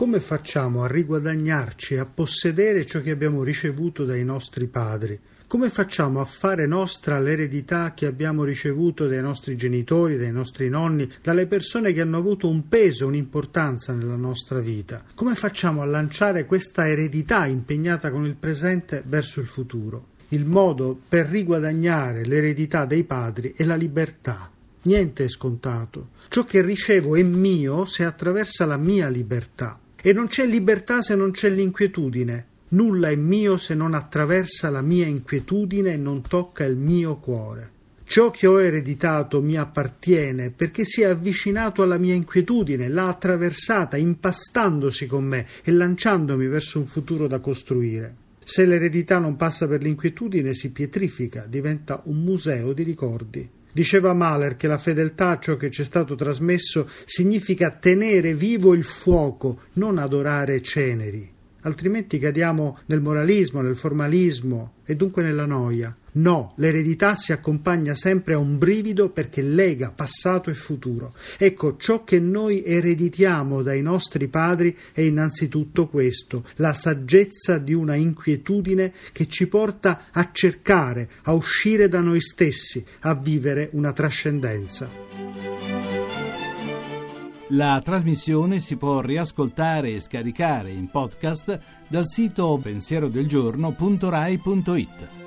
Come facciamo a riguadagnarci a possedere ciò che abbiamo ricevuto dai nostri padri? Come facciamo a fare nostra l'eredità che abbiamo ricevuto dai nostri genitori, dai nostri nonni, dalle persone che hanno avuto un peso, un'importanza nella nostra vita? Come facciamo a lanciare questa eredità impegnata con il presente verso il futuro? Il modo per riguadagnare l'eredità dei padri è la libertà. Niente è scontato. Ciò che ricevo è mio se attraversa la mia libertà. E non c'è libertà se non c'è l'inquietudine. Nulla è mio se non attraversa la mia inquietudine e non tocca il mio cuore. Ciò che ho ereditato mi appartiene perché si è avvicinato alla mia inquietudine, l'ha attraversata, impastandosi con me e lanciandomi verso un futuro da costruire. Se l'eredità non passa per l'inquietudine si pietrifica, diventa un museo di ricordi. Diceva Mahler che la fedeltà a ciò che ci è stato trasmesso significa tenere vivo il fuoco, non adorare ceneri altrimenti cadiamo nel moralismo, nel formalismo e dunque nella noia. No, l'eredità si accompagna sempre a un brivido perché lega passato e futuro. Ecco, ciò che noi ereditiamo dai nostri padri è innanzitutto questo, la saggezza di una inquietudine che ci porta a cercare, a uscire da noi stessi, a vivere una trascendenza. La trasmissione si può riascoltare e scaricare in podcast dal sito pensierodelgiorno.rai.it.